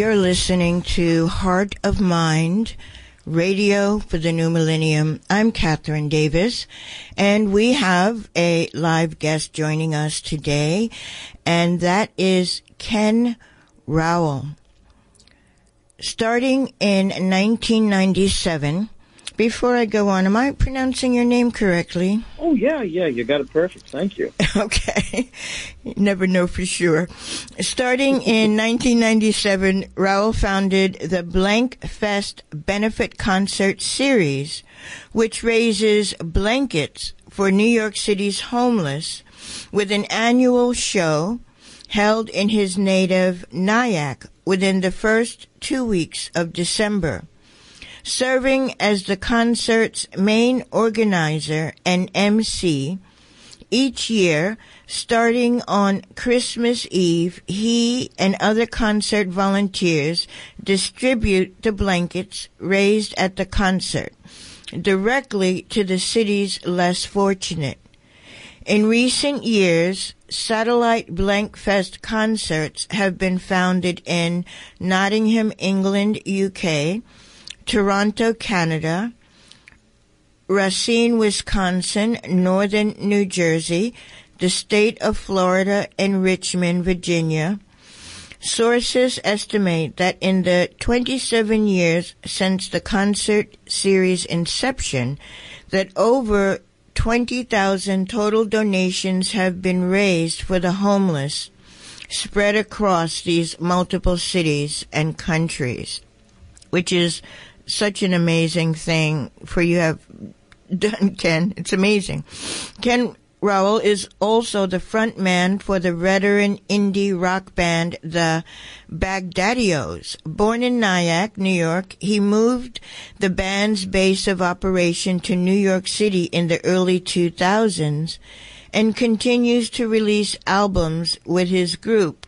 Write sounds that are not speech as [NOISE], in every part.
You're listening to Heart of Mind Radio for the New Millennium. I'm Kathryn Davis, and we have a live guest joining us today, and that is Ken Rowell. Starting in 1997, before I go on, am I pronouncing your name correctly? Oh, yeah, yeah, you got it perfect. Thank you. [LAUGHS] Okay. You never know for sure. Starting in 1997, Rowell founded the Blankfest Benefit Concert Series, which raises blankets for New York City's homeless with an annual show held in his native Nyack within the first two weeks of December serving as the concert's main organizer and MC. Each year, starting on Christmas Eve, he and other concert volunteers distribute the blankets raised at the concert directly to the city's less fortunate. In recent years, satellite Blankfest concerts have been founded in Nottingham, England, UK, Toronto, Canada, Racine, Wisconsin, Northern New Jersey, the state of Florida, and Richmond, Virginia. Sources estimate that in the 27 years since the concert series inception, that over 20,000 total donations have been raised for the homeless spread across these multiple cities and countries, which is such an amazing thing for you have done, [LAUGHS] Ken. It's amazing. Ken Rowell is also the front man for the veteran indie rock band, the Baghdaddios. Born in Nyack, New York, he moved the band's base of operation to New York City in the early 2000s and continues to release albums with his group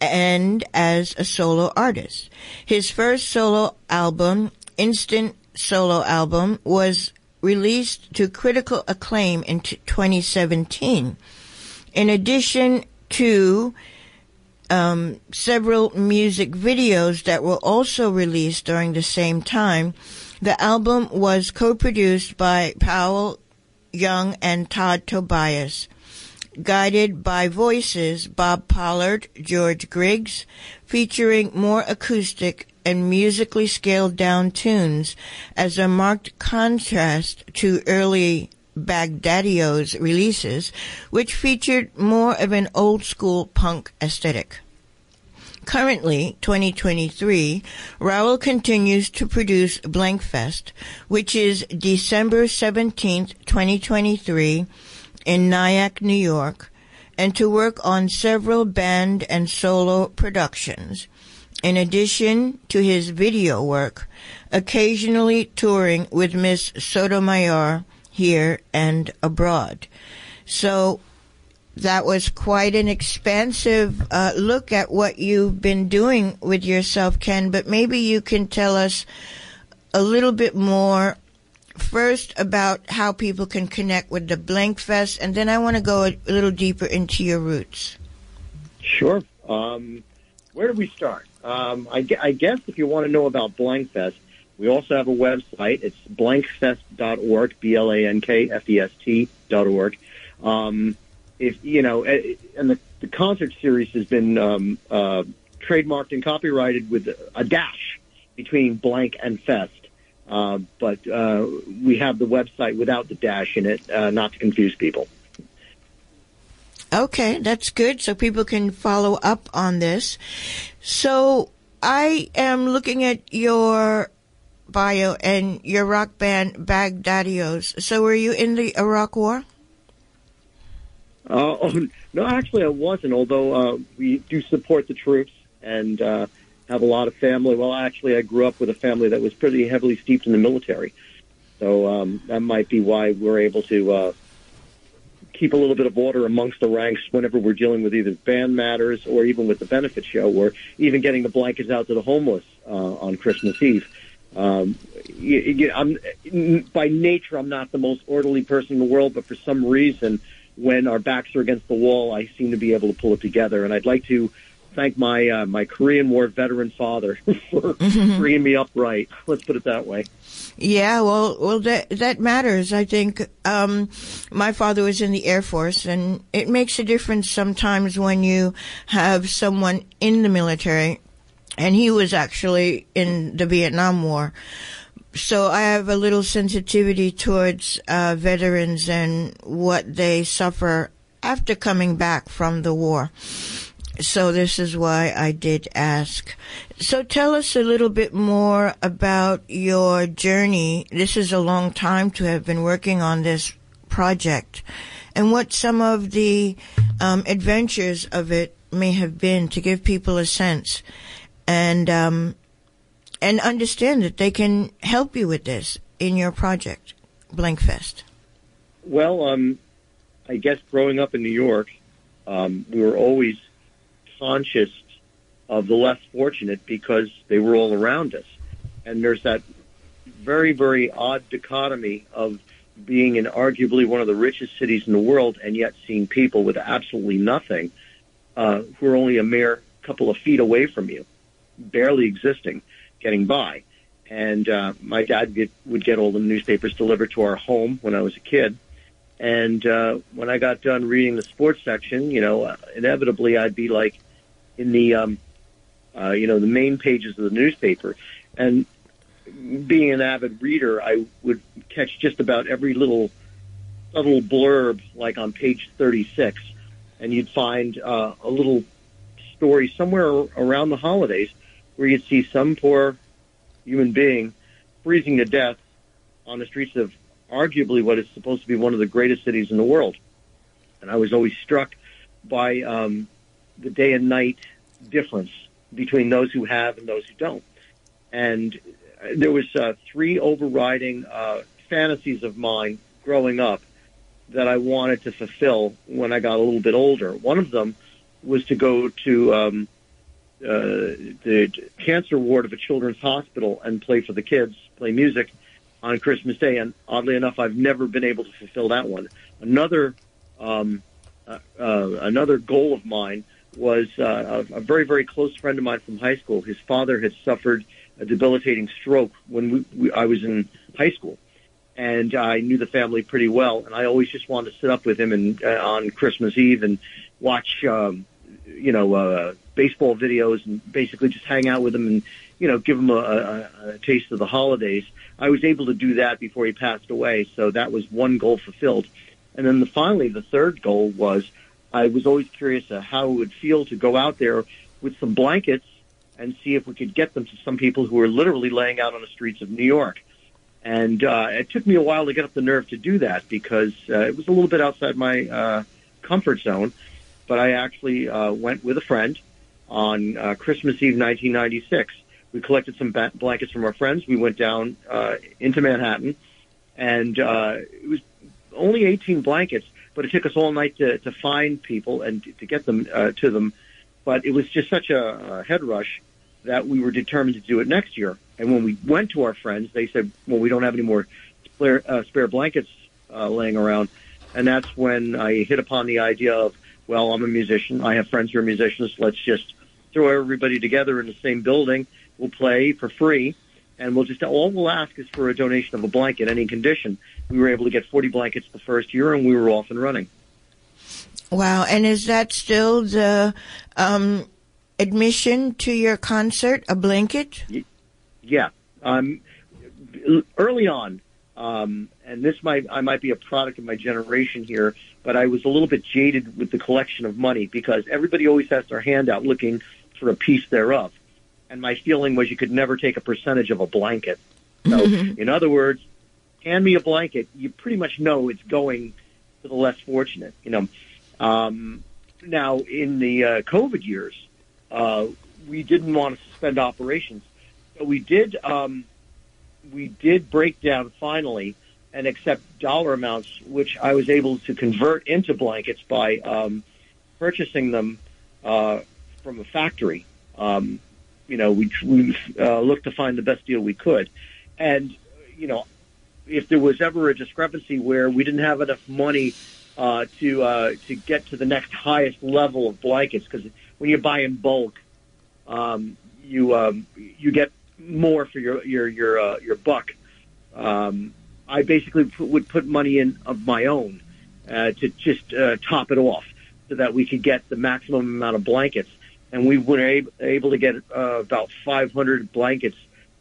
and as a solo artist. His first solo album, Instant Solo Album, was released to critical acclaim in 2017. In addition to um, several music videos that were also released during the same time, the album was co-produced by Rowell Jung and Todd Tobias guided by voices Bob Pollard, George Griggs, featuring more acoustic and musically scaled down tunes as a marked contrast to early Baghdaddios releases, which featured more of an old school punk aesthetic. Currently, 2023, Rowell continues to produce Blankfest, which is December 17th, 2023 in Nyack, New York, and to work on several band and solo productions, in addition to his video work, occasionally touring with Miss Sotomayor here and abroad. So that was quite an expansive uh, look at what you've been doing with yourself, Ken. But maybe you can tell us a little bit more first about how people can connect with the Blankfest, and then I want to go a, little deeper into your roots. Sure. Um, where do we start? Um, I, I, guess if you want to know about Blankfest, we also have a website. It's blankfest.org, B-L-A-N-K-F-E-S-T dot org. Um, if you know, eh, and the, the concert series has been um, uh, trademarked and copyrighted with a dash between blank and fest. Uh, but uh, we have the website without the dash in it, uh, not to confuse people. Okay, that's good. So people can follow up on this. So I am looking at your bio and your rock band Baghdaddios. So were you in the Iraq War? Uh, oh, [LAUGHS] no, actually, I wasn't. Although uh, we do support the troops and uh, have a lot of family. Well, actually, I grew up with a family that was pretty heavily steeped in the military, so um, that might be why we're able to uh, keep a little bit of order amongst the ranks whenever we're dealing with either band matters or even with the benefit show, or even getting the blankets out to the homeless uh, on Christmas Eve. Um, you, you, I'm, by nature, I'm not the most orderly person in the world, but for some reason when our backs are against the wall, I seem to be able to pull it together. And I'd like to thank my uh, my Korean War veteran father [LAUGHS] for [LAUGHS] bringing me upright. Let's put it that way. Yeah, well, well, that that matters. I think um, my father was in the Air Force, and it makes a difference sometimes when you have someone in the military, and he was actually in the Vietnam War so I have a little sensitivity towards uh, veterans and what they suffer after coming back from the war. So this is why I did ask. So tell us a little bit more about your journey. This is a long time to have been working on this project and what some of the um, adventures of it may have been to give people a sense. And um, and understand that they can help you with this in your project, Blankfest? Well, um, I guess growing up in New York, um, we were always conscious of the less fortunate because they were all around us. And there's that very, very odd dichotomy of being in arguably one of the richest cities in the world and yet seeing people with absolutely nothing uh, who are only a mere couple of feet away from you, barely existing getting by. And uh, my dad get, would get all the newspapers delivered to our home when I was a kid. And uh, when I got done reading the sports section, you know, uh, inevitably I'd be like in the, um, uh, you know, the main pages of the newspaper. And being an avid reader, I would catch just about every little subtle blurb, like on page 36, and you'd find uh, a little story somewhere around the holidays where you'd see some poor human being freezing to death on the streets of arguably what is supposed to be one of the greatest cities in the world. And I was always struck by um, the day and night difference between those who have and those who don't. And there was uh, three overriding uh, fantasies of mine growing up that I wanted to fulfill when I got a little bit older. One of them was to go to um, uh, the cancer ward of a children's hospital and play for the kids, play music on Christmas Day. And oddly enough, I've never been able to fulfill that one. Another um, uh, uh, another goal of mine was uh, a, a very very close friend of mine from high school. His father had suffered a debilitating stroke when we, we, I was in high school. And I knew the family pretty well, and I always just wanted to sit up with him and uh, on Christmas Eve and watch, um, you know, uh, baseball videos and basically just hang out with him and you know give him a, a, a taste of the holidays. I was able to do that before he passed away, so that was one goal fulfilled. And then the, finally, the third goal was I was always curious how it would feel to go out there with some blankets and see if we could get them to some people who were literally laying out on the streets of New York. And uh, it took me a while to get up the nerve to do that because uh, it was a little bit outside my uh, comfort zone. But I actually uh, went with a friend on uh, Christmas Eve 1996. We collected some ba- blankets from our friends. We went down uh, into Manhattan, and uh, it was only 18 blankets, but it took us all night to, to find people and to get them uh, to them. But it was just such a, a head rush that we were determined to do it next year. And when we went to our friends, they said, "Well, we don't have any more spare, uh, spare blankets uh, laying around." And that's when I hit upon the idea of, "Well, I'm a musician. I have friends who are musicians. Let's just throw everybody together in the same building. We'll play for free." And we'll just all we'll ask is for a donation of a blanket, any condition. We were able to get 40 blankets the first year, and we were off and running. Wow! And is that still the um, admission to your concert? A blanket? Yeah. Um, early on, um, and this might I might be a product of my generation here, but I was a little bit jaded with the collection of money because everybody always has their hand out looking for a piece thereof and my feeling was you could never take a percentage of a blanket. So, mm-hmm. in other words, hand me a blanket, you pretty much know it's going to the less fortunate. You know, um, now in the uh, COVID years, uh, we didn't want to suspend operations, so we did. Um, we did break down finally and accept dollar amounts, which I was able to convert into blankets by um, purchasing them uh, from a factory. Um, you know, we, we uh, looked to find the best deal we could. And, you know, if there was ever a discrepancy where we didn't have enough money uh, to uh, to get to the next highest level of blankets, because when you buy in bulk, um, you um, you get more for your your your uh, your buck. Um, I basically put, would put money in of my own uh, to just uh, top it off, so that we could get the maximum amount of blankets and we were able, able to get uh, about 500 blankets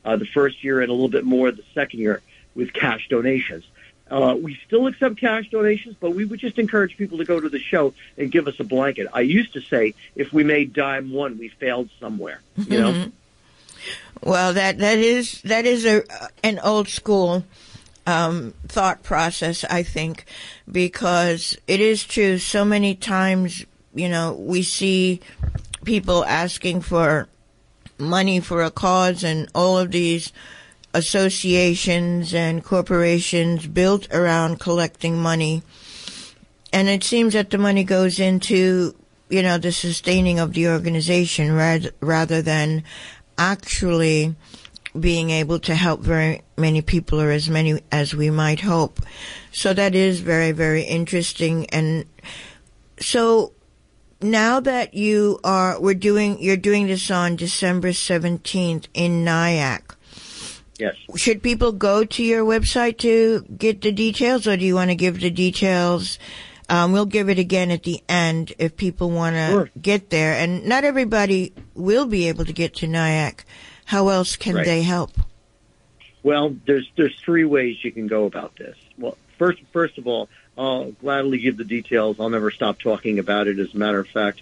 uh, the first year and a little bit more the second year with cash donations. Uh, we still accept cash donations, but we would just encourage people to go to the show and give us a blanket. I used to say, if we made dime one, we failed somewhere. You know. Mm-hmm. Well, that that is that is a an old school um, thought process, I think, because it is true. So many times, you know, we see people asking for money for a cause and all of these associations and corporations built around collecting money. And it seems that the money goes into, you know, the sustaining of the organization rather, rather than actually being able to help very many people or as many as we might hope. So that is very, very interesting. And so now that you are we're doing you're doing this on December 17th in Nyack. Yes. Should people go to your website to get the details or do you want to give the details? Um, we'll give it again at the end if people want to sure. get there. And not everybody will be able to get to Nyack. How else can right. they help? Well, there's there's three ways you can go about this. Well, first first of all, I'll gladly give the details. I'll never stop talking about it. As a matter of fact,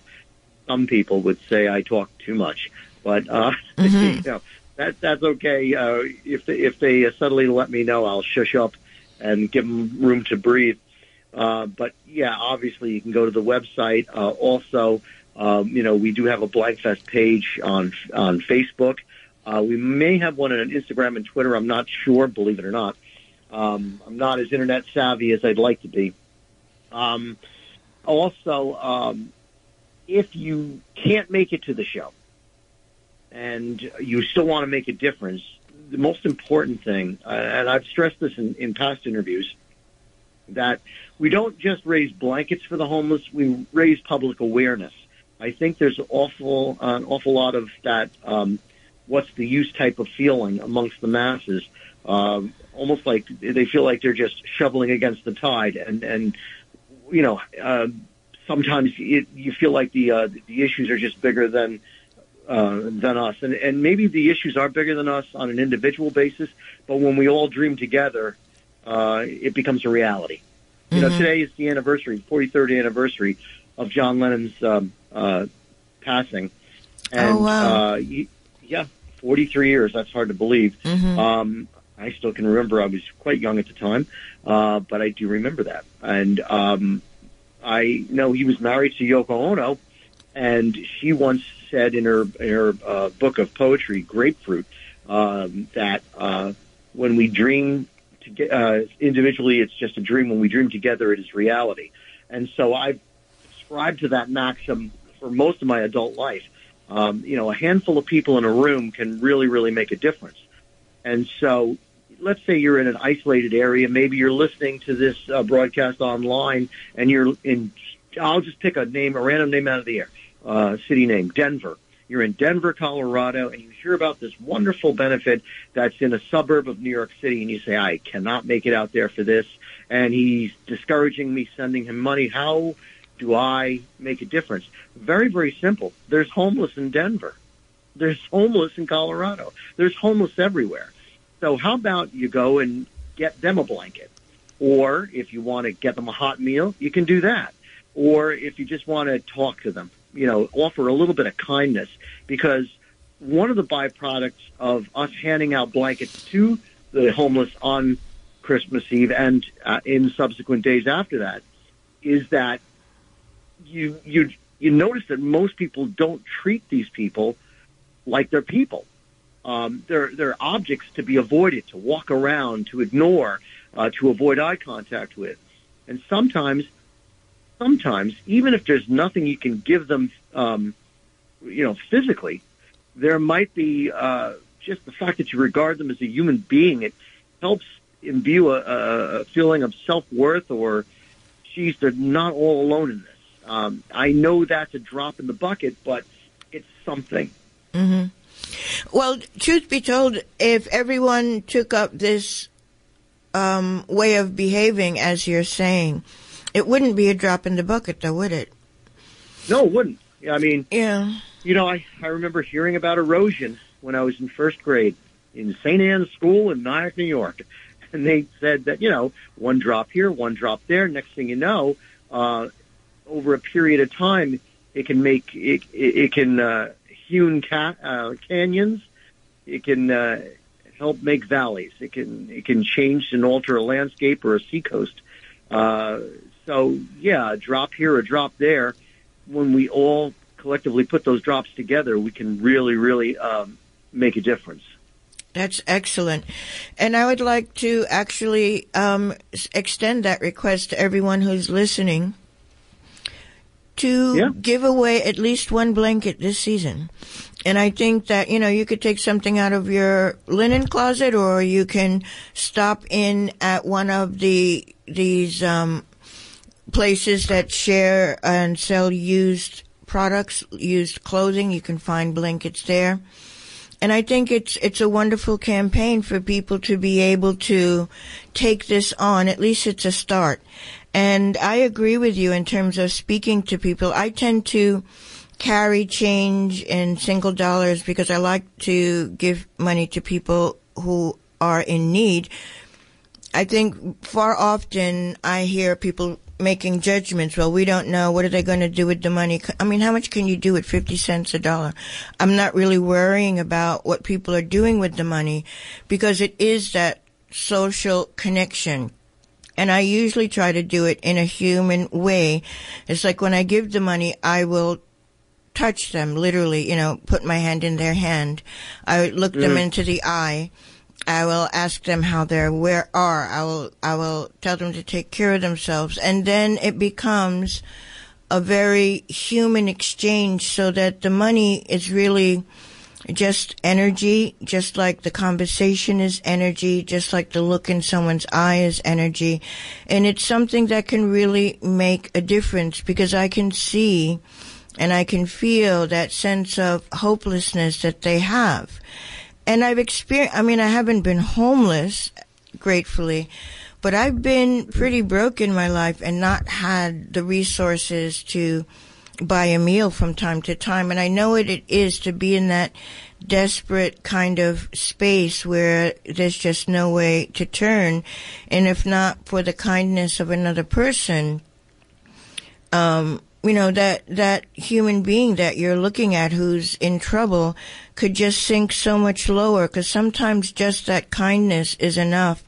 some people would say I talk too much, but uh, [LAUGHS] mm-hmm. you know that that's okay. Uh, if they, if they suddenly let me know, I'll shush up and give them room to breathe. Uh, but yeah, obviously you can go to the website. Uh, also, um, you know we do have a Blankfest page on on Facebook. Uh, we may have one on Instagram and Twitter. I'm not sure, believe it or not. Um, I'm not as internet savvy as I'd like to be. Um, also, um, if you can't make it to the show and you still want to make a difference, the most important thing, uh, and I've stressed this in, in past interviews, that we don't just raise blankets for the homeless, we raise public awareness. I think there's an awful, uh, an awful lot of that, um, what's the use type of feeling amongst the masses. Um, almost like they feel like they're just shoveling against the tide, and and you know uh, sometimes it, you feel like the uh, the issues are just bigger than uh, than us, and and maybe the issues are bigger than us on an individual basis, but when we all dream together, uh, it becomes a reality. You know, mm-hmm. today is the anniversary, 43rd anniversary of John Lennon's um, uh, passing, and oh, wow. uh, yeah, 43 years. That's hard to believe. Mm-hmm. Um, I still can remember. I was quite young at the time, uh, but I do remember that. And um, I know he was married to Yoko Ono, and she once said in her in her uh, book of poetry, Grapefruit, um, that uh, when we dream to get, uh, individually, it's just a dream. When we dream together, it is reality. And so I've subscribed to that maxim for most of my adult life. Um, you know, a handful of people in a room can really, really make a difference. And so let's say you're in an isolated area. Maybe you're listening to this uh, broadcast online and you're in, I'll just pick a name, a random name out of the air, uh, city name, Denver. You're in Denver, Colorado, and you hear about this wonderful benefit that's in a suburb of New York City, and you say, I cannot make it out there for this, and he's discouraging me sending him money. How do I make a difference? Very, very simple. There's homeless in Denver. There's homeless in Colorado. There's homeless everywhere. So how about you go and get them a blanket? Or if you want to get them a hot meal, you can do that. Or if you just want to talk to them, you know, offer a little bit of kindness because one of the byproducts of us handing out blankets to the homeless on Christmas Eve and uh, in subsequent days after that is that you you you notice that most people don't treat these people like they're people. Um, they're they're objects to be avoided, to walk around, to ignore, uh, to avoid eye contact with, and sometimes sometimes, even if there's nothing you can give them, um, you know, physically, there might be uh, just the fact that you regard them as a human being. It helps imbue a, a feeling of self worth, or, geez, they're not all alone in this. Um, I know that's a drop in the bucket, but it's something. Mm-hmm. Well, truth be told, if everyone took up this um, way of behaving, as you're saying, it wouldn't be a drop in the bucket, though, would it? No, it wouldn't. I mean, yeah. You know, I, I remember hearing about erosion when I was in first grade in St. Anne's School in Nyack, New York. [LAUGHS] And they said that, you know, one drop here, one drop there. Next thing you know, uh, over a period of time, it can make, it, it, it can, uh, hewn ca- uh, canyons. It can, uh, help make valleys. It can, it can change and alter a landscape or a seacoast. Uh, so yeah, a drop here, a drop there. When we all collectively put those drops together, we can really, really um, make a difference. That's excellent. And I would like to actually um, extend that request to everyone who's listening to yeah. give away at least one blanket this season. And I think that, you know, you could take something out of your linen closet or you can stop in at one of the, these, um, places that share and sell used products, used clothing. You can find blankets there. And I think it's it's a wonderful campaign for people to be able to take this on. At least it's a start. And I agree with you in terms of speaking to people. I tend to carry change in single dollars because I like to give money to people who are in need. I think far often I hear people making judgments. Well, we don't know. What are they going to do with the money? I mean, how much can you do with 50 cents a dollar? I'm not really worrying about what people are doing with the money because it is that social connection. And I usually try to do it in a human way. It's like when I give the money, I will touch them literally, you know, put my hand in their hand. I look mm. them into the eye I will ask them how they're where are. I will I will tell them to take care of themselves, and then it becomes a very human exchange, so that the money is really just energy, just like the conversation is energy, just like the look in someone's eye is energy, and it's something that can really make a difference because I can see and I can feel that sense of hopelessness that they have and I've experienced, I mean, I haven't been homeless, gratefully, but I've been pretty broke in my life and not had the resources to buy a meal from time to time. And I know what it is to be in that desperate kind of space where there's just no way to turn. And if not for the kindness of another person, um, you know, that, that human being that you're looking at who's in trouble could just sink so much lower because sometimes just that kindness is enough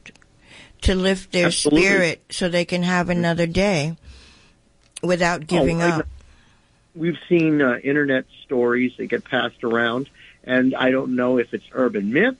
to lift their Absolutely. spirit so they can have another day without giving oh, up. we've seen uh, internet stories that get passed around, and I don't know if it's urban myth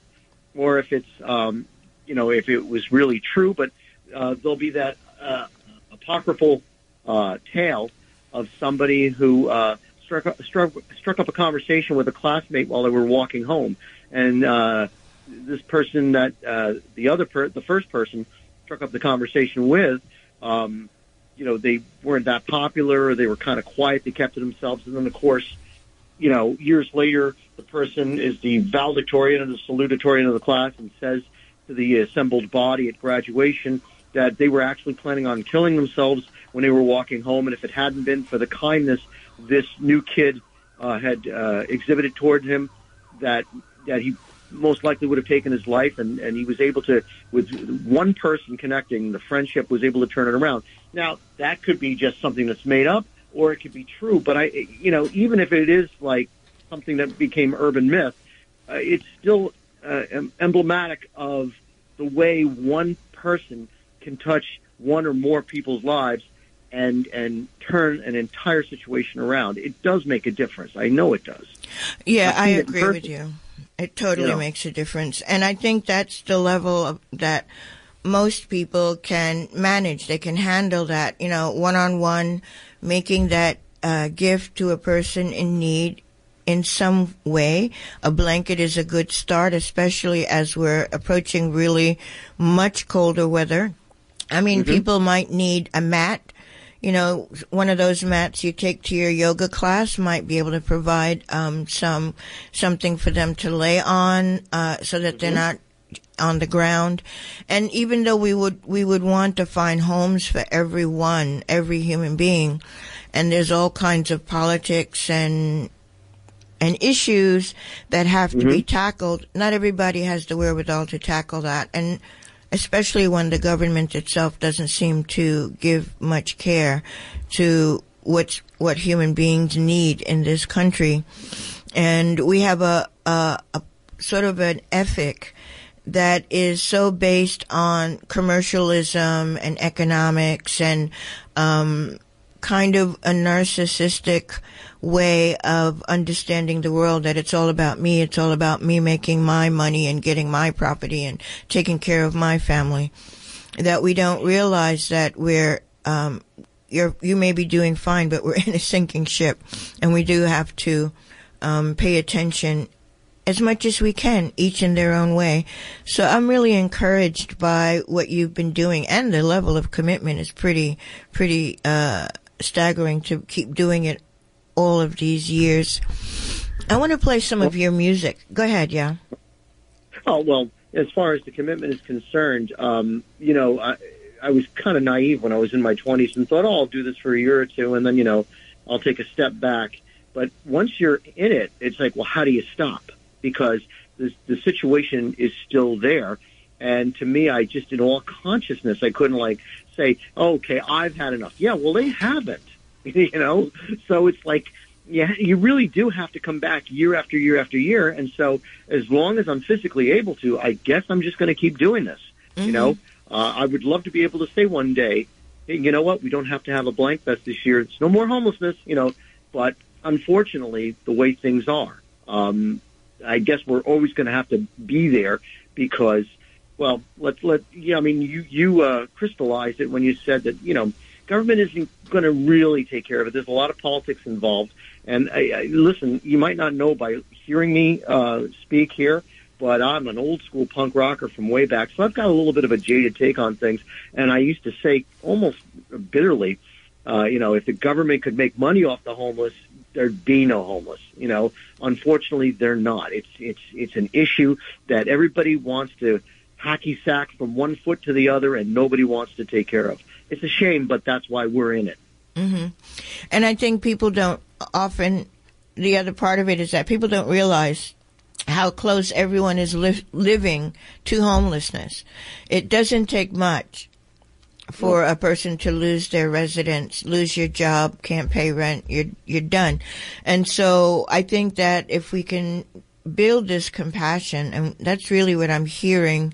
or if it's um, you know if it was really true, but uh, there'll be that uh, apocryphal uh, tale of somebody who uh, struck, struck struck up a conversation with a classmate while they were walking home, and uh, this person that uh, the other per- the first person struck up the conversation with. Um, you know, they weren't that popular. They were kind of quiet. They kept to themselves. And then, of course, you know, years later, the person is the valedictorian or the salutatorian of the class and says to the assembled body at graduation that they were actually planning on killing themselves when they were walking home. And if it hadn't been for the kindness this new kid uh, had uh, exhibited towards him, that that he most likely would have taken his life, and, and he was able to, with one person connecting, the friendship was able to turn it around. Now, that could be just something that's made up, or it could be true, but I, you know, even if it is like something that became urban myth, uh, it's still uh, emblematic of the way one person can touch one or more people's lives and and turn an entire situation around. It does make a difference. I know it does. Yeah, I agree with you. It totally you know. makes a difference. And I think that's the level of, that most people can manage. They can handle that, you know, one on one, making that uh, gift to a person in need in some way. A blanket is a good start, especially as we're approaching really much colder weather. I mean, mm-hmm. people might need a mat you know, one of those mats you take to your yoga class might be able to provide um, some something for them to lay on, uh, so that mm-hmm. they're not on the ground. And even though we would we would want to find homes for everyone, every human being, and there's all kinds of politics and and issues that have mm-hmm. to be mm-hmm. tackled. Not everybody has the wherewithal to tackle that, and especially when the government itself doesn't seem to give much care to what's, what human beings need in this country. And we have a, a, a sort of an ethic that is so based on commercialism and economics and um, kind of a narcissistic way of understanding the world that it's all about me. It's all about me making my money and getting my property and taking care of my family. That we don't realize that we're, um, you're, you may be doing fine, but we're [LAUGHS] in a sinking ship and we do have to, um, pay attention as much as we can, each in their own way. So I'm really encouraged by what you've been doing and the level of commitment is pretty, pretty, uh, staggering to keep doing it all of these years. I want to play some of your music. Go ahead, yeah. Oh well, as far as the commitment is concerned, um, you know, I, I was kind of naive when I was in my twenties and thought, oh, I'll do this for a year or two, and then you know, I'll take a step back. But once you're in it, it's like, well, how do you stop? Because the the situation is still there. And to me, I just, in all consciousness, I couldn't like say, oh, okay, I've had enough. Yeah, well, they haven't. [LAUGHS] you know, so it's like, yeah, you really do have to come back year after year after year. And so as long as I'm physically able to, I guess I'm just going to keep doing this. Mm-hmm. You know, uh, I would love to be able to say one day, hey, you know what? We don't have to have a blank fest this year. It's no more homelessness, you know, but unfortunately, the way things are, um, I guess we're always going to have to be there because, well, let's let, yeah, I mean, you, you, uh, crystallized it when you said that, you know, government isn't going to really take care of it. There's a lot of politics involved. And I, I, listen, you might not know by hearing me uh, speak here, but I'm an old school punk rocker from way back, so I've got a little bit of a jaded take on things. And I used to say almost bitterly, uh, you know, if the government could make money off the homeless, there'd be no homeless. You know, unfortunately, they're not. It's it's it's an issue that everybody wants to hacky sack from one foot to the other, and nobody wants to take care of it's a shame, but that's why we're in it. Mm-hmm. And I think people don't often. The other part of it is that people don't realize how close everyone is li- living to homelessness. It doesn't take much for a person to lose their residence, lose your job, can't pay rent, you're you're done. And so I think that if we can build this compassion, and that's really what I'm hearing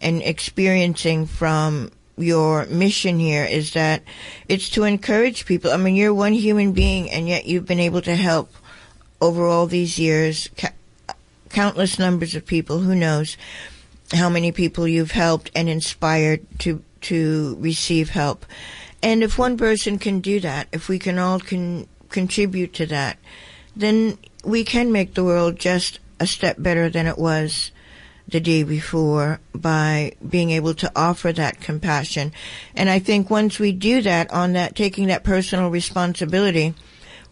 and experiencing from your mission here is that it's to encourage people. I mean, you're one human being, and yet you've been able to help over all these years ca- countless numbers of people. Who knows how many people you've helped and inspired to to receive help. And if one person can do that, if we can all can contribute to that, then we can make the world just a step better than it was the day before by being able to offer that compassion. And I think once we do that on that, taking that personal responsibility,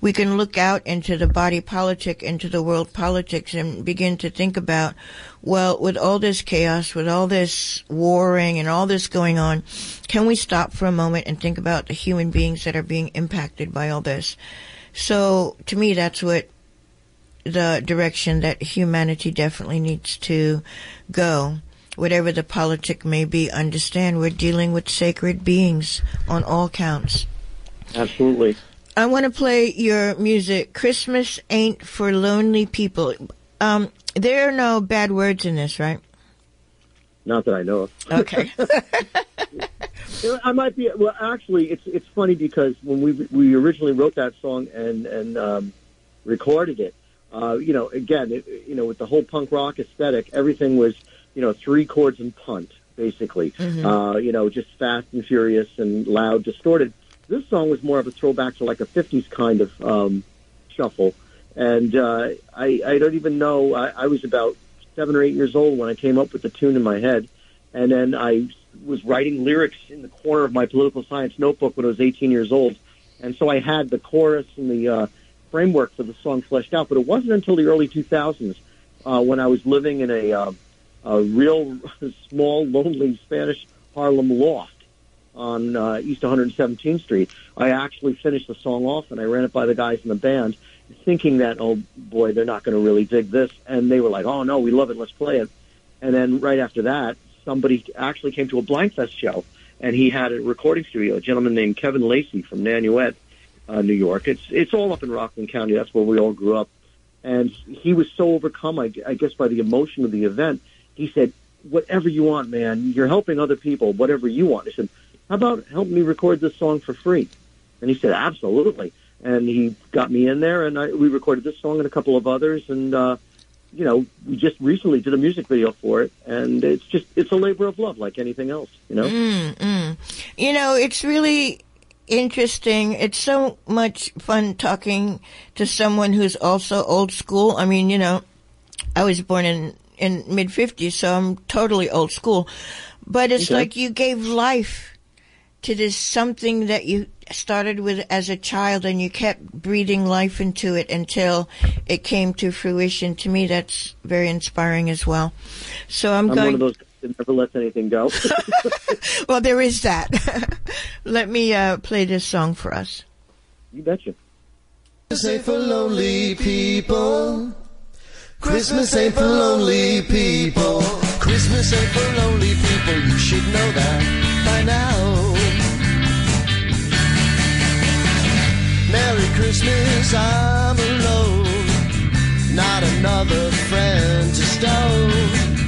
we can look out into the body politic, into the world politics and begin to think about, well, with all this chaos, with all this warring and all this going on, can we stop for a moment and think about the human beings that are being impacted by all this? So to me, that's what the direction that humanity definitely needs to go. Whatever the politic may be, understand we're dealing with sacred beings on all counts. Absolutely. I want to play your music. Christmas ain't for lonely people. Um, there are no bad words in this, right? Not that I know of. Okay. [LAUGHS] I might be. Well, actually, it's it's funny because when we we originally wrote that song and and um, recorded it, uh, you know, again, it, you know, with the whole punk rock aesthetic, everything was, you know, three chords and punt, basically. Mhm. Uh, you know, just fast and furious and loud, distorted. This song was more of a throwback to like a '50s kind of um, shuffle, and uh, I, I don't even know. I, I was about seven or eight years old when I came up with the tune in my head, and then I was writing lyrics in the corner of my political science notebook when I was 18 years old, and so I had the chorus and the uh, framework for the song fleshed out. But it wasn't until the early 2000s uh, when I was living in a, uh, a real [LAUGHS] small, lonely Spanish Harlem loft on uh, East 117th Street. I actually finished the song off and I ran it by the guys in the band, thinking that, oh boy, they're not going to really dig this. And they were like, oh no, we love it, let's play it. And then right after that, somebody actually came to a Blankfest show and he had a recording studio, a gentleman named Kevin Lacey from Nanuet, uh, New York. It's it's all up in Rockland County. That's where we all grew up. And he was so overcome, I, I guess, by the emotion of the event. He said, "Whatever you want, man. You're helping other people. Whatever you want." I said, "How about help me record this song for free?" And he said, "Absolutely." And he got me in there, and I, we recorded this song and a couple of others. And uh, you know, we just recently did a music video for it, and it's just it's a labor of love, like anything else. You know. Mm, mm. You know, it's really interesting. It's so much fun talking to someone who's also old school. I mean, you know, I was born in in mid fifties, so I'm totally old school. But it's Okay. like you gave life to this something that you started with as a child, and you kept breathing life into it until it came to fruition. To me, that's very inspiring as well. So I'm, I'm going. one of those that never lets anything go. [LAUGHS] [LAUGHS] well, there is that. [LAUGHS] Let me uh, play this song for us. you betcha. Christmas ain't for lonely people. Christmas ain't for lonely people. Christmas ain't for lonely people. You should know that by now. Merry Christmas, I'm alone. Not another friend to stone.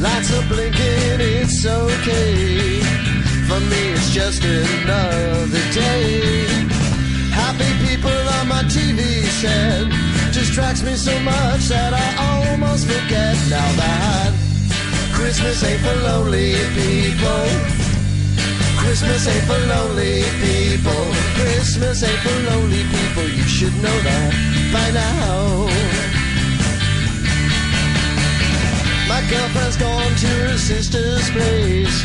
Lights are blinking, it's okay. For me, it's just another day. Happy people on my TV set distracts me so much that I almost forget now that Christmas ain't for lonely people. Christmas ain't for lonely people. Christmas ain't for lonely people. You should know that by now. Girlfriend's gone to her sister's place.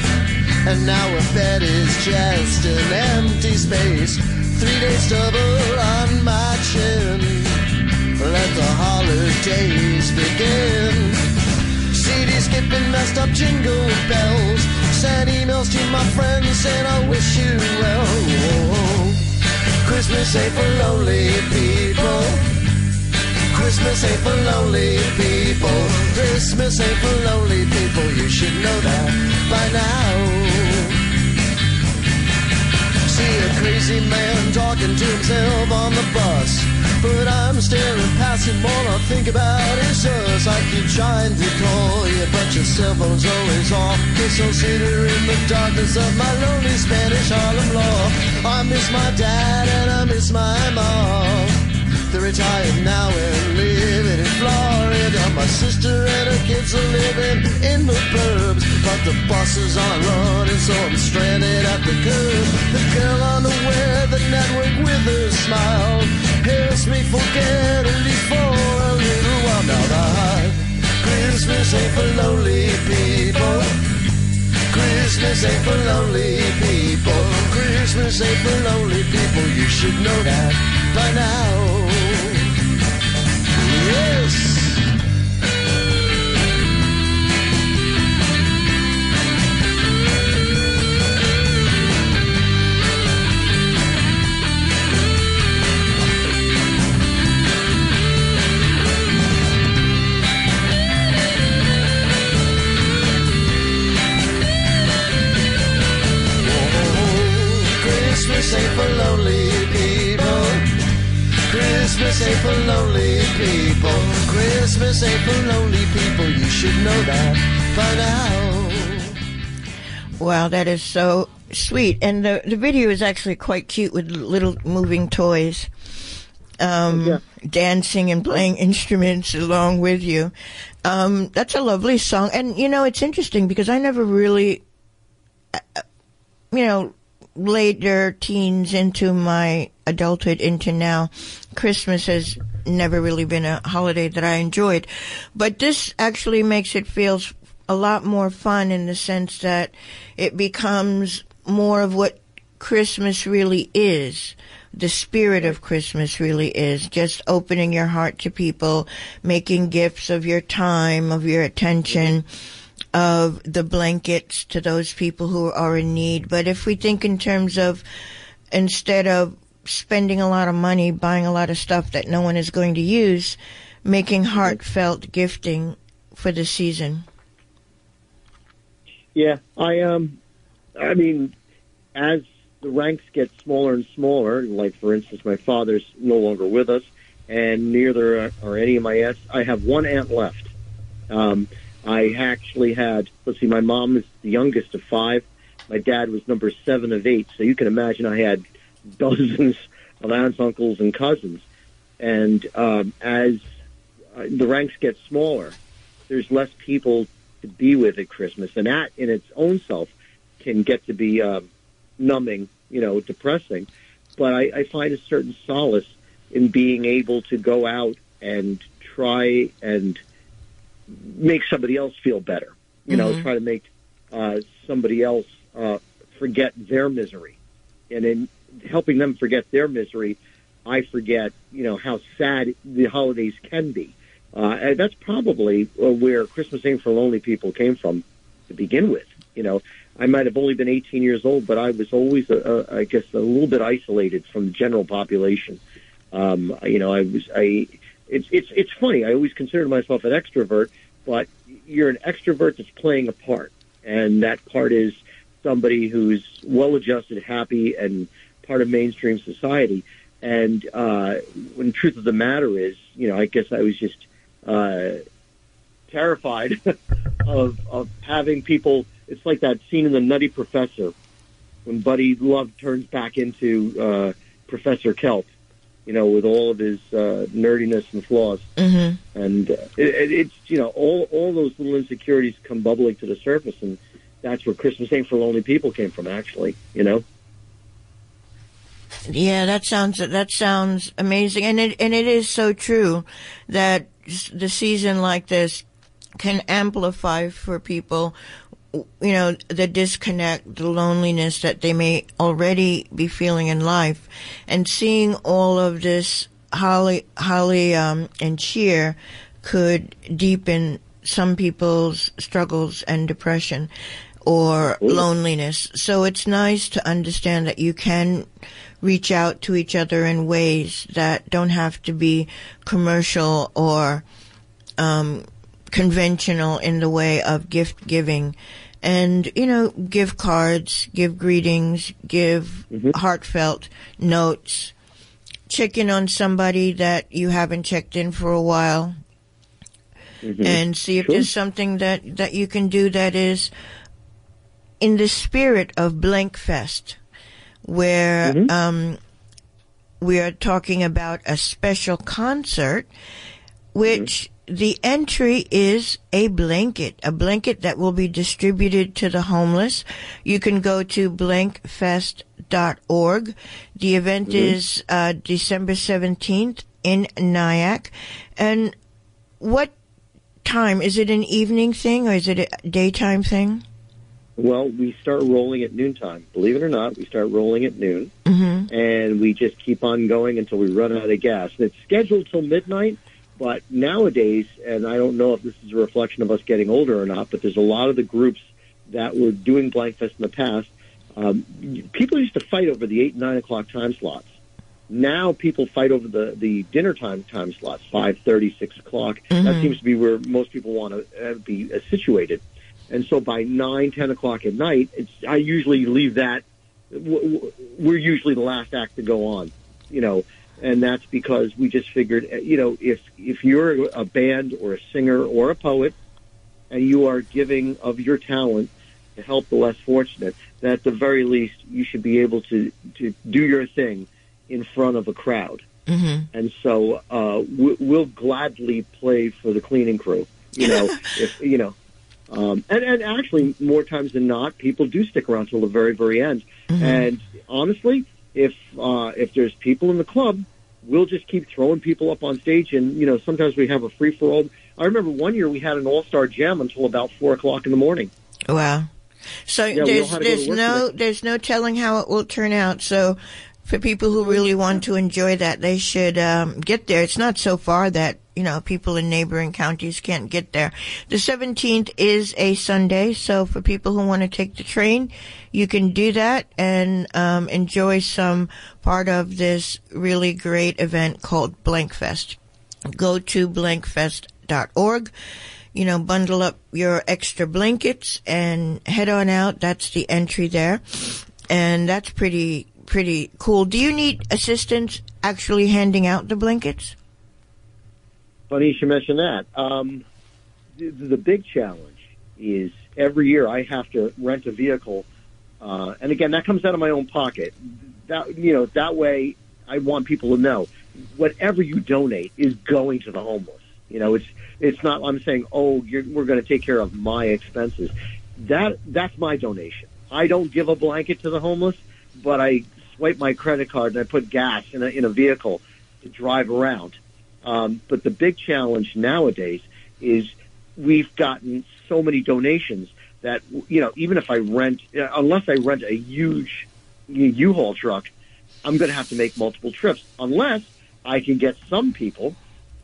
And now her bed is just an empty space. Three days stubble on my chin. Let the holidays begin. CD skipping messed up jingle bells. Send emails to my friends saying I wish you well. Christmas ain't for lonely people. Christmas ain't for lonely people. Christmas ain't for lonely people. You should know that by now. see a crazy man talking to himself on the bus. But I'm staring past him all I think about is us. I keep trying to call you, but your cell phone's always off. Dissociator in the darkness of my lonely Spanish Harlem law. I miss my dad and I miss my mom. They're retired now and living in Florida. My sister and her kids are living in the burbs. But the buses aren't running, so I'm stranded at the curb. The girl on the weather network with her smile helps me forget at for a little while. Now the Christmas ain't for lonely people. Christmas ain't for lonely people. Christmas ain't for lonely people. You should know that by now. Yes. Wow, that is so sweet. And the, the video is actually quite cute with little moving toys. Um, Yeah. dancing and playing instruments along with you. Um, that's a lovely song. And, you know, it's interesting because I never really, uh, you know, later teens into my adulthood into now, Christmas has never really been a holiday that I enjoyed. But this actually makes it feel a lot more fun in the sense that it becomes more of what Christmas really is. The spirit of Christmas really is just opening your heart to people, making gifts of your time, of your attention, of the blankets to those people who are in need. But if we think in terms of instead of spending a lot of money buying a lot of stuff that no one is going to use, making heartfelt gifting for the season. Yeah, I um, I mean, as the ranks get smaller and smaller, like for instance, my father's no longer with us, and neither are any of my aunts. I have one aunt left. Um, I actually had, let's see, my mom is the youngest of five. My dad was number seven of eight, so you can imagine I had [LAUGHS] dozens of aunts, uncles, and cousins. And um, as uh, the ranks get smaller, there's less people to be with at Christmas, and that in its own self can get to be um, numbing, you know, depressing. But I, I find a certain solace in being able to go out and try and make somebody else feel better. You know, Mhm. try to make uh, somebody else uh, forget their misery, and in helping them forget their misery, I forget, you know, how sad the holidays can be. Uh, and that's probably uh, where Christmas Ain't for Lonely People came from to begin with. You know, I might have only been 18 years old, but I was always, uh, uh, I guess, a little bit isolated from the general population. Um, you know, I was, I, it's, it's, it's funny. I always considered myself an extrovert, but you're an extrovert that's playing a part. And that part is somebody who's well adjusted, happy, and part of mainstream society. And uh, when the truth of the matter is, you know, I guess I was just uh, terrified [LAUGHS] of of having people. It's like that scene in The Nutty Professor when Buddy Love turns back into uh, Professor Kelp. You know, with all of his uh, nerdiness and flaws, Mm-hmm. and uh, it, it, it's you know all all those little insecurities come bubbling to the surface, and that's where Christmas Ain't for Lonely People came from. Actually, you know. Yeah, that sounds that sounds amazing, and it and it is so true that the season like this can amplify for people, you know, the disconnect, the loneliness that they may already be feeling in life, and seeing all of this holly, holly, um, and cheer could deepen some people's struggles and depression or loneliness. So it's nice to understand that you can reach out to each other in ways that don't have to be commercial or um, conventional in the way of gift giving and you know give cards, give greetings, give Mhm. heartfelt notes, check in on somebody that you haven't checked in for a while, Mhm. and see if Sure. there's something that that you can do that is in the spirit of Blankfest, where Mhm. um, we are talking about a special concert, which the entry is a blanket, a blanket that will be distributed to the homeless. You can go to blankfest.org. The event is uh, December 17th in Nyack. And what time? Is it an evening thing or is it a daytime thing? Well, we start rolling at noontime. Believe it or not, we start rolling at noon, Mm-hmm. and we just keep on going until we run out of gas. And it's scheduled till midnight, but nowadays, and I don't know if this is a reflection of us getting older or not, but there's a lot of the groups that were doing Blankfest in the past. Um, people used to fight over the eight and nine o'clock time slots. Now people fight over the the dinner time time slots, five thirty, six o'clock. That Mhm. seems to be where most people want to uh, be uh, situated. And so by nine, ten o'clock at night, it's I usually leave that. We're usually the last act to go on, you know, and that's because we just figured, uh, you know, if if you're a band or a singer or a poet, and you are giving of your talent to help the less fortunate, that at the very least you should be able to to do your thing in front of a crowd. Mm-hmm. And so uh, we- we'll gladly play for the cleaning crew. You know, [LAUGHS] if you know, um, and and actually more times than not, people do stick around till the very very end. Mhm. And honestly, if uh, if there's people in the club, we'll just keep throwing people up on stage. And you know, sometimes we have a free for all. I remember one year we had an all star jam until about four o'clock in the morning. Wow. So Yeah, there's how to go there's no there's no telling how it will turn out. So for people who really want to enjoy that, they should um, get there. It's not so far that you know people in neighboring counties can't get there. The 17th is a Sunday, so for people who want to take the train, you can do that and um, enjoy some part of this really great event called Blankfest. Go to blankfest.org you know, bundle up your extra blankets and head on out. That's the entry there. And that's pretty, pretty cool. Do you need assistance actually handing out the blankets? Funny you should mention that. Um, the, the big challenge is every year I have to rent a vehicle, uh, and again that comes out of my own pocket. That you know that way I want people to know whatever you donate is going to the homeless. You know, it's it's not. I'm saying, oh, we're going to take care of my expenses. That that's my donation. I don't give a blanket to the homeless, but I swipe my credit card and I put gas in a in a vehicle to drive around. Um, but the big challenge nowadays is we've gotten so many donations that you know even if I rent, unless I rent a huge U-Haul truck, I'm going to have to make multiple trips. Unless I can get some people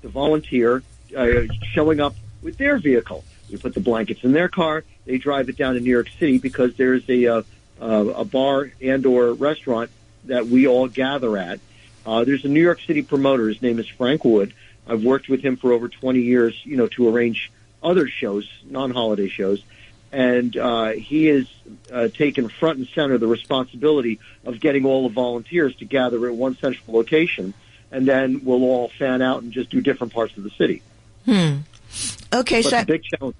to volunteer uh, showing up with their vehicle. We put the blankets in their car. They drive it down to New York City because there's a uh, uh, a bar and or restaurant that we all gather at. Uh, there's a New York City promoter. His name is Frank Wood. I've worked with him for over 20 years, you know, to arrange other shows, non-holiday shows, and uh, he has uh, taken front and center the responsibility of getting all the volunteers to gather at one central location, and then we'll all fan out and just do different parts of the city. Hmm. Okay, But so the big challenge,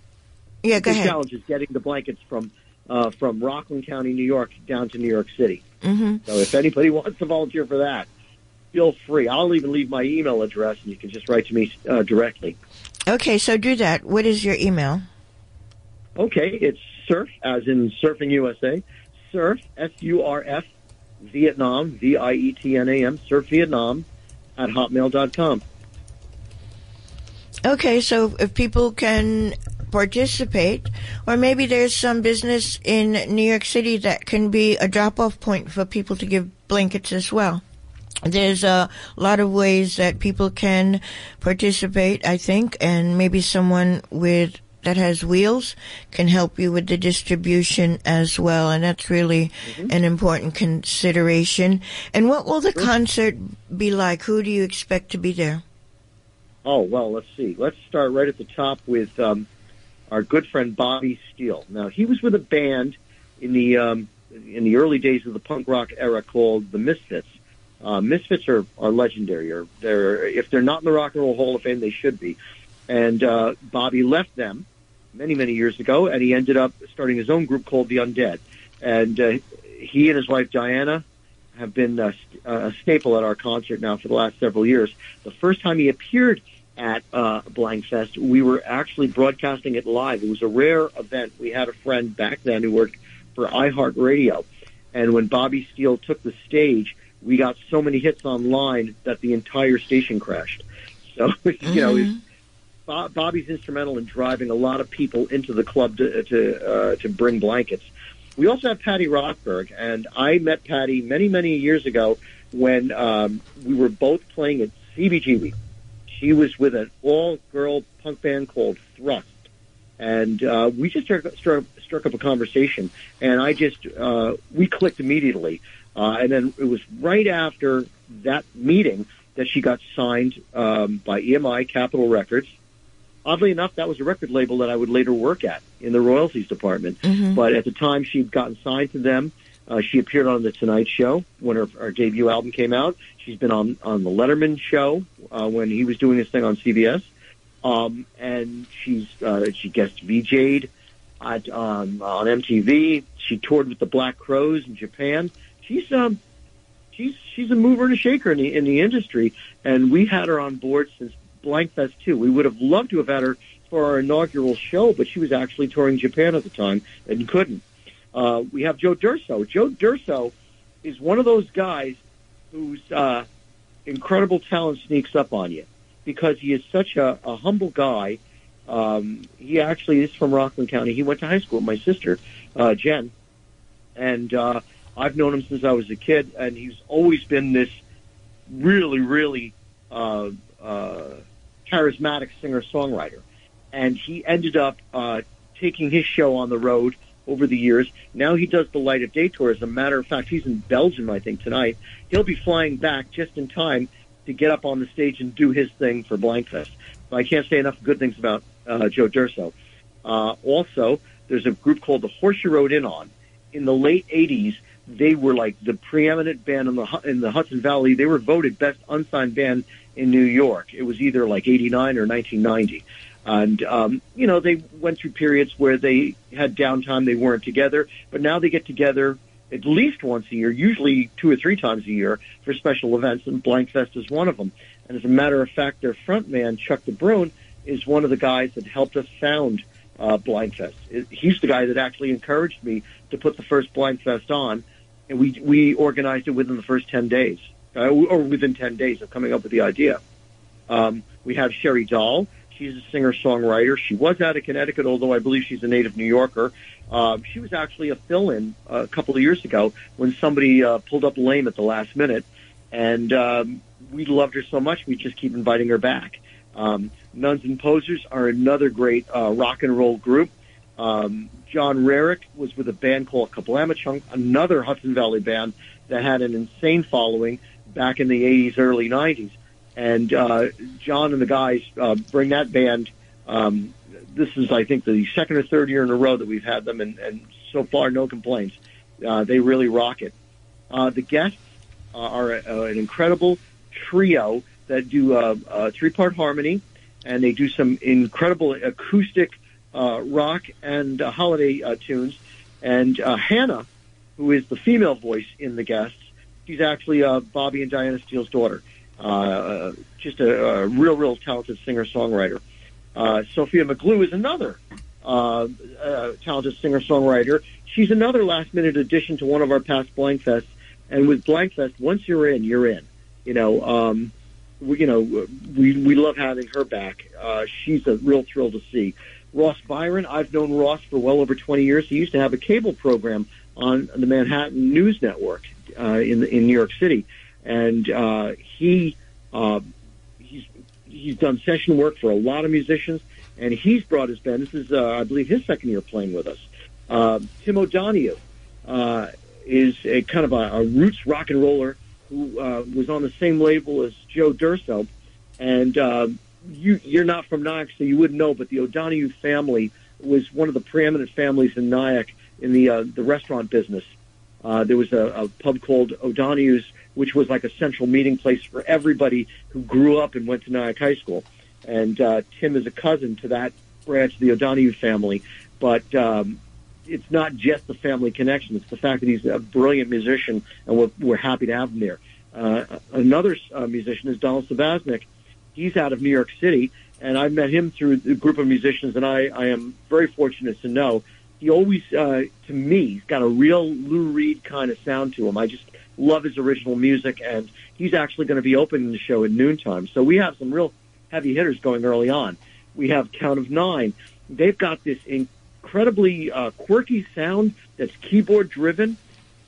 yeah, go ahead. challenge is getting the blankets from uh, from Rockland County, New York, down to New York City. hmm So if anybody [LAUGHS] wants to volunteer for that, feel free. I'll even leave my email address, and you can just write to me uh, directly. Okay, so do that. What is your email? Okay, it's surf, as in surfing USA. Surf, S-U-R-F, Vietnam, V-I-E-T-N-A-M, surf Vietnam at hotmail.com. Okay, so if people can participate, or maybe there's some business in New York City that can be a drop off point for people to give blankets as well. There's a lot of ways that people can participate, I think, and maybe someone with that has wheels can help you with the distribution as well, and that's really an important consideration. And what will the concert be like? Who do you expect to be there? Oh, well, let's see. Let's start right at the top with um, our good friend Bobby Steele. Now he was with a band in the um, in the early days of the punk rock era called the Misfits. Uh, Misfits are, are legendary. Or they're if they're not in the Rock and Roll Hall of Fame, they should be. And uh, Bobby left them many many years ago, and he ended up starting his own group called the Undead. And uh, he and his wife Diana have been a, a staple at our concert now for the last several years. The first time he appeared at uh, Blankfest, we were actually broadcasting it live. It was a rare event. We had a friend back then who worked for iHeartRadio, and when Bobby Steele took the stage, we got so many hits online that the entire station crashed. [LAUGHS] So mm-hmm. you know. Mm-hmm. Bobby's instrumental in driving a lot of people into the club to to, uh, to bring blankets. We also have Patty Rothberg, and I met Patty many, many years ago when um, we were both playing at CBGB. She was with an all-girl punk band called Thrust, and uh, we just struck, struck, struck up a conversation, and I just uh, we clicked immediately. Uh, and then it was right after that meeting that she got signed um, by EMI Capitol Records, oddly enough, that was a record label that I would later work at in the royalties department. Mm-hmm. But at the time, she'd gotten signed to them. Uh, she appeared on the Tonight Show when her, her debut album came out. She's been on on the Letterman Show uh, when he was doing his thing on CBS, um, and she's uh, she guest VJ'd at um, on MTV. She toured with the Black Crowes in Japan. She's um, she's she's a mover and a shaker in the in the industry, and we had her on board since Blankfest too. We would have loved to have had her for our inaugural show, but she was actually touring Japan at the time and couldn't. Uh, we have Joe Durso. Joe Durso is one of those guys whose uh, incredible talent sneaks up on you because he is such a, a humble guy. Um, he actually is from Rockland County. He went to high school with my sister, uh, Jen, and uh, I've known him since I was a kid. And he's always been this really, really uh, uh, charismatic singer songwriter, and he ended up uh, taking his show on the road over the years. Now he does the Light of Day tour. As a matter of fact, he's in Belgium, I think, tonight. He'll be flying back just in time to get up on the stage and do his thing for Blankfest. I can't say enough good things about uh, Joe Durso. Uh, also, there's a group called the Horse You Rode In On. In the late '80s, they were like the preeminent band in the in the Hudson Valley. They were voted best unsigned band in New York. It was either like 89 or 1990. And, um, you know, they went through periods where they had downtime, they weren't together, but now they get together at least once a year, usually two or three times a year for special events, and Blankfest is one of them. And as a matter of fact, their front man, Chuck DeBrune, is one of the guys that helped us found uh, Blankfest. He's the guy that actually encouraged me to put the first Blankfest on, and we we organized it within the first ten days uh, or within 10 days of coming up with the idea. Um, we have Sherry Dahl. She's a singer-songwriter. She was out of Connecticut, although I believe she's a native New Yorker. Um, she was actually a fill-in a couple of years ago when somebody uh, pulled up lame at the last minute, and um, we loved her so much we just keep inviting her back. Um, Nuns and Posers are another great uh, rock and roll group. Um, John Rarick was with a band called Kablamachunk, another Hudson Valley band that had an insane following back in the 80s, early 90s. And uh, John and the guys uh, bring that band. Um, this is, I think, the second or third year in a row that we've had them, and, and so far, no complaints. Uh, they really rock it. Uh, the guests are a, an incredible trio that do a, a three-part harmony, and they do some incredible acoustic uh, rock and uh, holiday uh, tunes. And uh, Hannah, who is the female voice in the guests, She's actually uh, Bobby and Diana Steele's daughter. Uh, just a, a real, real talented singer-songwriter. Uh, Sophia McGlue is another uh, uh, talented singer-songwriter. She's another last-minute addition to one of our past Blankfests. And with Blankfest, once you're in, you're in. You know, um, we, you know, we we love having her back. Uh, she's a real thrill to see. Ross Byron, I've known Ross for well over 20 years. He used to have a cable program on the Manhattan News Network uh, in in New York City, and uh, he uh, he's he's done session work for a lot of musicians, and he's brought his band. This is, uh, I believe, his second year playing with us. Uh, Tim O'Donoghue uh, is a kind of a, a roots rock and roller who uh, was on the same label as Joe Durso, and uh, you you're not from Nyack, so you wouldn't know, but the O'Donoghue family was one of the preeminent families in Nyack in the uh, the restaurant business. Uh, there was a, a pub called O'Donoghue's, which was like a central meeting place for everybody who grew up and went to Nyack High School. And uh, Tim is a cousin to that branch of the O'Donoghue family, but um, it's not just the family connection. It's the fact that he's a brilliant musician, and we're, we're happy to have him there. Uh, another uh, musician is Donald Sabaznik. He's out of New York City, and I met him through a group of musicians, and I, I am very fortunate to know he always, uh, to me, he's got a real Lou Reed kind of sound to him. I just love his original music, and he's actually going to be opening the show at noontime. So we have some real heavy hitters going early on. We have Count of Nine. They've got this incredibly uh, quirky sound that's keyboard driven,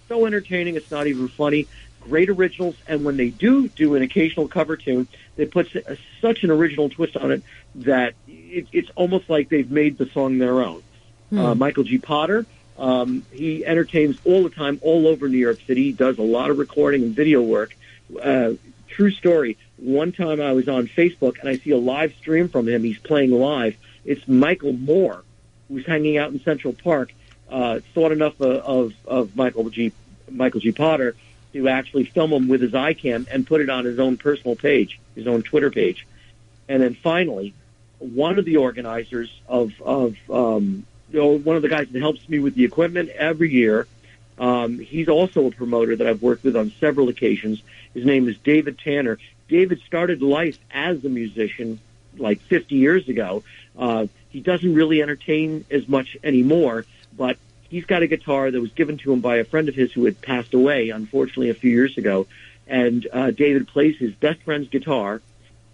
so entertaining. It's not even funny. Great originals, and when they do do an occasional cover tune, they put such an original twist on it that it, it's almost like they've made the song their own. Hmm. Uh, Michael G. Potter, um, he entertains all the time, all over New York City. He does a lot of recording and video work. Uh, true story. One time I was on Facebook and I see a live stream from him. He's playing live. It's Michael Moore, who's hanging out in Central Park. Uh, thought enough of, of, of Michael G. Michael G. Potter to actually film him with his iCam and put it on his own personal page, his own Twitter page. And then finally, one of the organizers of, of um, you know, one of the guys that helps me with the equipment every year, um, he's also a promoter that I've worked with on several occasions. His name is David Tanner. David started life as a musician like 50 years ago. Uh, he doesn't really entertain as much anymore, but he's got a guitar that was given to him by a friend of his who had passed away, unfortunately, a few years ago. And uh, David plays his best friend's guitar,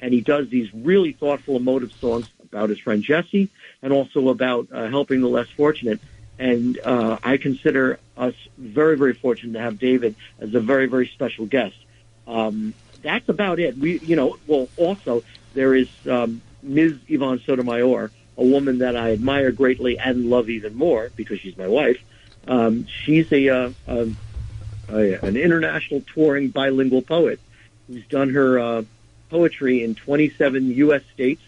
and he does these really thoughtful, emotive songs about his friend Jesse and also about uh, helping the less fortunate. And uh, I consider us very, very fortunate to have David as a very, very special guest. Um, that's about it. We, you know, well, also there is um, Ms. Yvonne Sotomayor, a woman that I admire greatly and love even more because she's my wife. Um, she's a, uh, a, a, an international touring bilingual poet who's done her uh, poetry in 27 U.S. states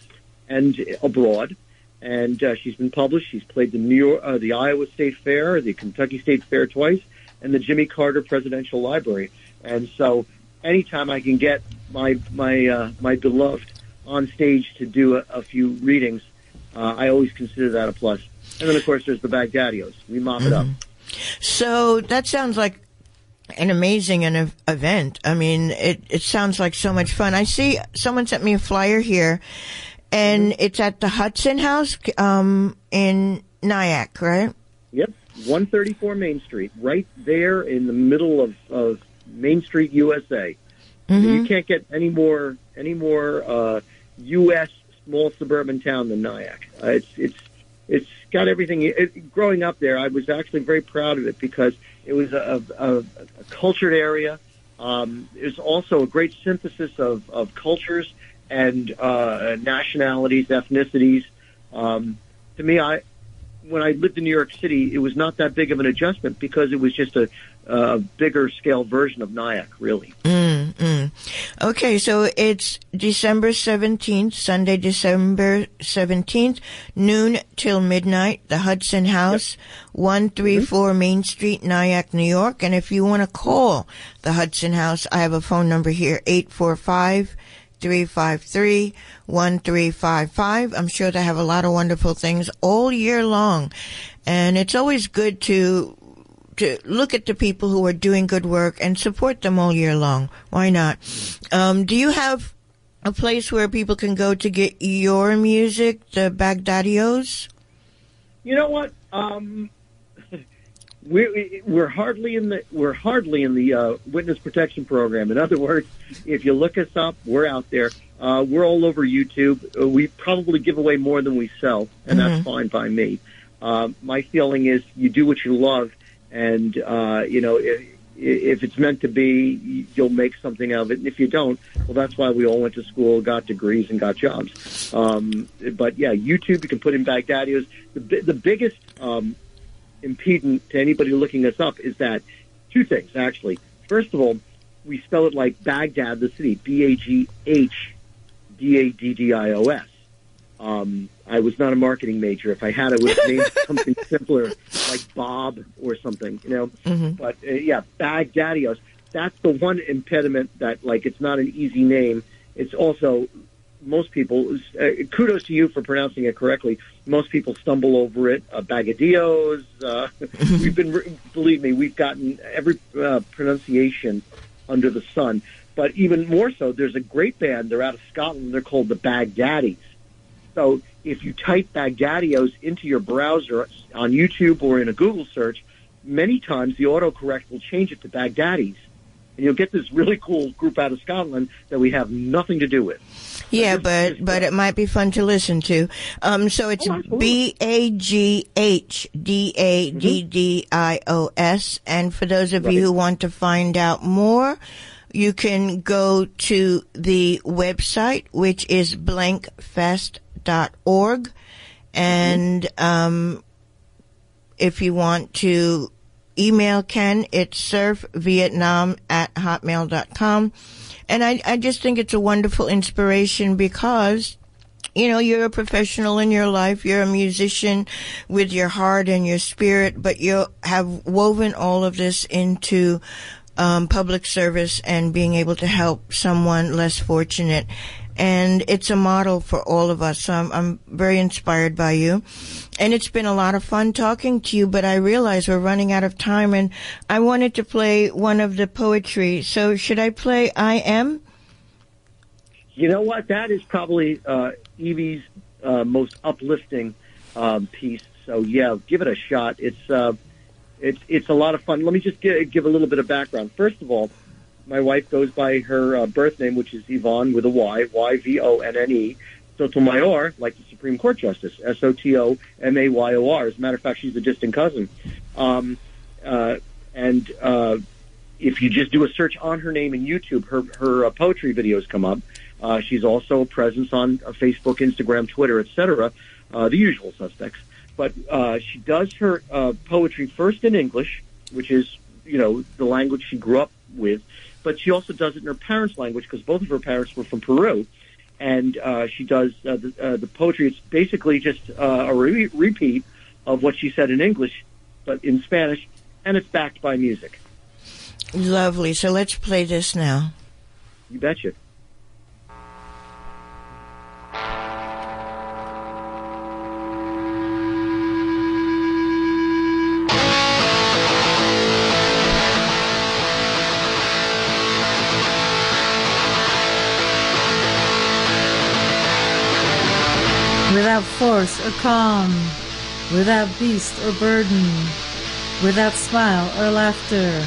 and abroad. And uh, she's been published. She's played the New York, uh, the Iowa State Fair, the Kentucky State Fair twice, and the Jimmy Carter Presidential Library. And so, anytime I can get my my uh, my beloved on stage to do a, a few readings, uh, I always consider that a plus. And then, of course, there's the Baghdaddios. We mop it up. Mm-hmm. So that sounds like an amazing an event. I mean, it, it sounds like so much fun. I see someone sent me a flyer here, and mm-hmm. it's at the Hudson House um, in Nyack, right? Yep, 134 Main Street, right there in the middle of, of Main Street, USA. Mm-hmm. You can't get any more any more uh, U.S. small suburban town than Nyack. Uh, it's it's it's got everything. It, growing up there, I was actually very proud of it because it was a, a, a cultured area. Um, it was also a great synthesis of, of cultures and uh, nationalities, ethnicities. Um, to me, I when I lived in New York City, it was not that big of an adjustment because it was just a, a bigger scale version of Nyack, really. Mm, mm. Okay, so it's December 17th, Sunday, December 17th, noon till midnight, the Hudson House, yep. 134 mm-hmm. Main Street, Nyack, New York. And if you want to call the Hudson House, I have a phone number here, 845 353 1355. I'm sure they have a lot of wonderful things all year long. And it's always good to to look at the people who are doing good work and support them all year long. Why not? Um, do you have a place where people can go to get your music, the Baghdaddios? You know what? Um, we're we're hardly in the we're hardly in the uh, witness protection program. In other words, if you look us up, we're out there. Uh, we're all over YouTube. Uh, we probably give away more than we sell, and mm-hmm. that's fine by me. Uh, my feeling is you do what you love, and uh, you know if, if it's meant to be, you'll make something of it. And if you don't, well, that's why we all went to school, got degrees, and got jobs. Um, but yeah, YouTube, you can put in Baghdaddios. The, the biggest um, impedant to anybody looking us up is that two things, actually. First of all, we spell it like Baghdad, the city, B A G H D A D D I O S. Um, I was not a marketing major. If I had, I would have named something [LAUGHS] simpler, like Bob or something, you know. Mm-hmm. But uh, yeah, Baghdaddios. That's the one impediment that, like, it's not an easy name. It's also most people. Uh, kudos to you for pronouncing it correctly. Most people stumble over it. Uh, Bagadios. Uh, [LAUGHS] we've been, believe me, we've gotten every uh, pronunciation under the sun. But even more so, there's a great band. They're out of Scotland. They're called the Baghdaddies. So if you type Baghdaddios into your browser on YouTube or in a Google search, many times the autocorrect will change it to Baghdaddies. And you'll get this really cool group out of Scotland that we have nothing to do with. Yeah, but but it might be fun to listen to. Um, so it's Oh. B A G H D A D D I O S, and for those of you who want to find out more, you can go to the website, which is blankfest.org, and um, if you want to email Ken, it's surfvietnam at hotmail.com. And I, I just think it's a wonderful inspiration because, you know, you're a professional in your life. You're a musician with your heart and your spirit, but you have woven all of this into um, public service and being able to help someone less fortunate. And it's a model for all of us. So I'm, I'm very inspired by you. And it's been a lot of fun talking to you, but I realize we're running out of time and I wanted to play one of the poetry. So should I play I Am? You know what? That is probably uh, Evie's uh, most uplifting um, piece. So yeah, give it a shot. It's uh, it's it's a lot of fun. Let me just give, give a little bit of background. First of all, my wife goes by her uh, birth name, which is Yvonne with a Y, Y V O N N E. Sotomayor, like the Supreme Court Justice, S O T O M A Y O R. As a matter of fact, she's a distant cousin. Um, uh, and uh, if you just do a search on her name in YouTube, her her uh, poetry videos come up. Uh, she's also a presence on uh, Facebook, Instagram, Twitter, etc. Uh, the usual suspects. But uh, she does her uh, poetry first in English, which is you know the language she grew up with. But she also does it in her parents' language because both of her parents were from Peru, and uh, she does uh, the, uh, the poetry. It's basically just uh, a re- repeat of what she said in English, but in Spanish, and it's backed by music. Lovely. So let's play this now. You betcha. Without force or calm, without beast or burden, without smile or laughter.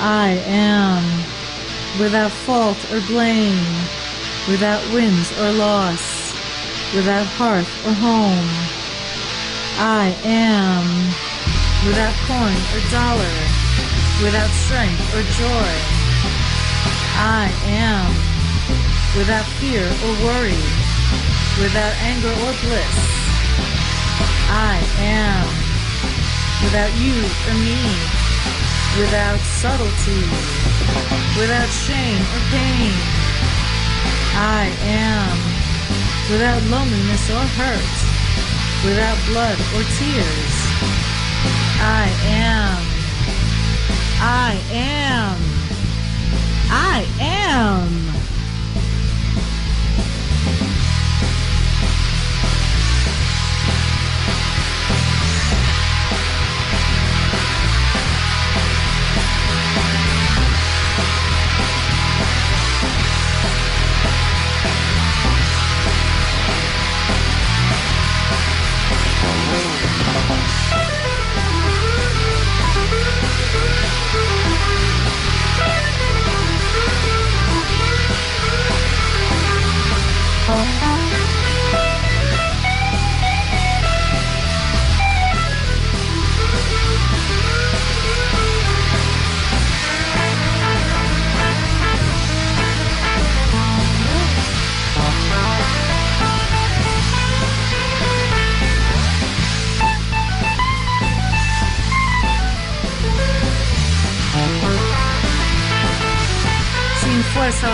I am without fault or blame, without wins or loss, without hearth or home. I am without coin or dollar, without strength or joy. I am without fear or worry, without anger or bliss. I am without you or me, without subtlety, without shame or pain. I am without loneliness or hurt, without blood or tears. I am. I am. I am.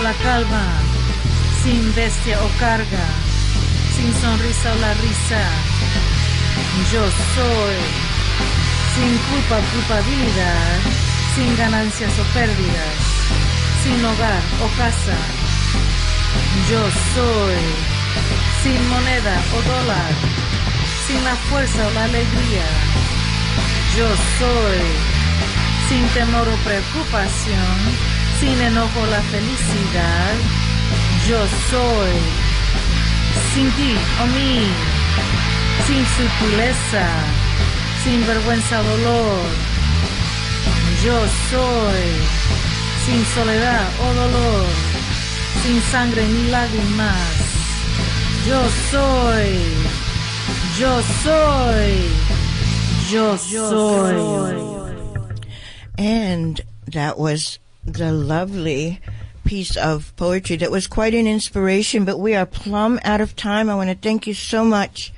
La calma, sin bestia o carga. sin sonrisa o la risa. Yo soy sin culpa o culpabilidad, sin ganancias o pérdidas, sin hogar o casa. Yo soy sin moneda o dólar, sin la fuerza o la alegría. Yo soy sin temor o preocupación, sin enojo la felicidad. Yo soy sin ti o mí, sin sutileza, sin vergüenza o dolor. Yo soy sin soledad o dolor, sin sangre ni lágrimas. Yo soy, yo soy, yo soy. And that was the lovely piece of poetry that was quite an inspiration, but we are plumb out of time. I want to thank you so much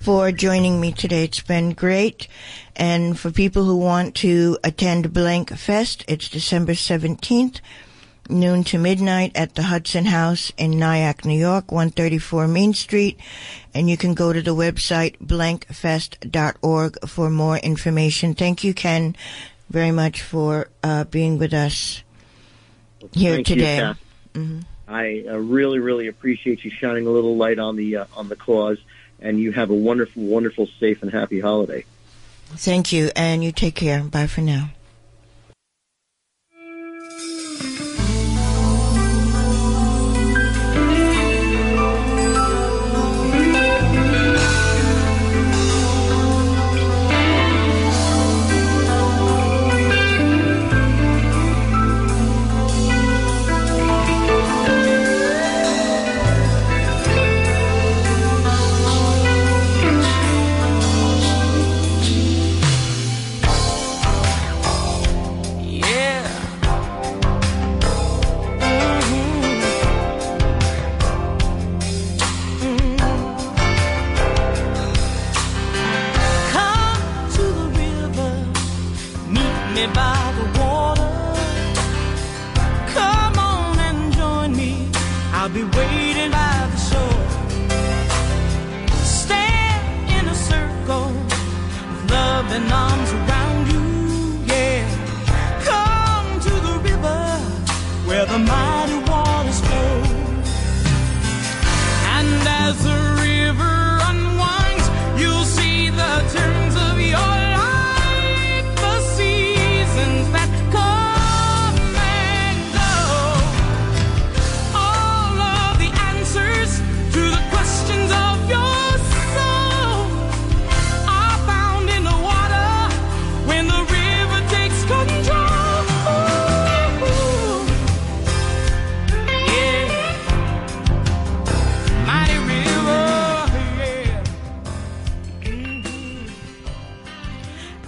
for joining me today. It's been great. And for people who want to attend Blankfest, it's December 17th, noon to midnight at the Hudson House in Nyack, New York, 134 Main Street. And you can go to the website blankfest.org for more information. Thank you, Ken, very much for uh, being with us here Thank today. You, Kath. I uh, really, really appreciate you shining a little light on the uh, on the cause, and you have a wonderful, wonderful, safe, and happy holiday. Thank you, and you take care. Bye for now.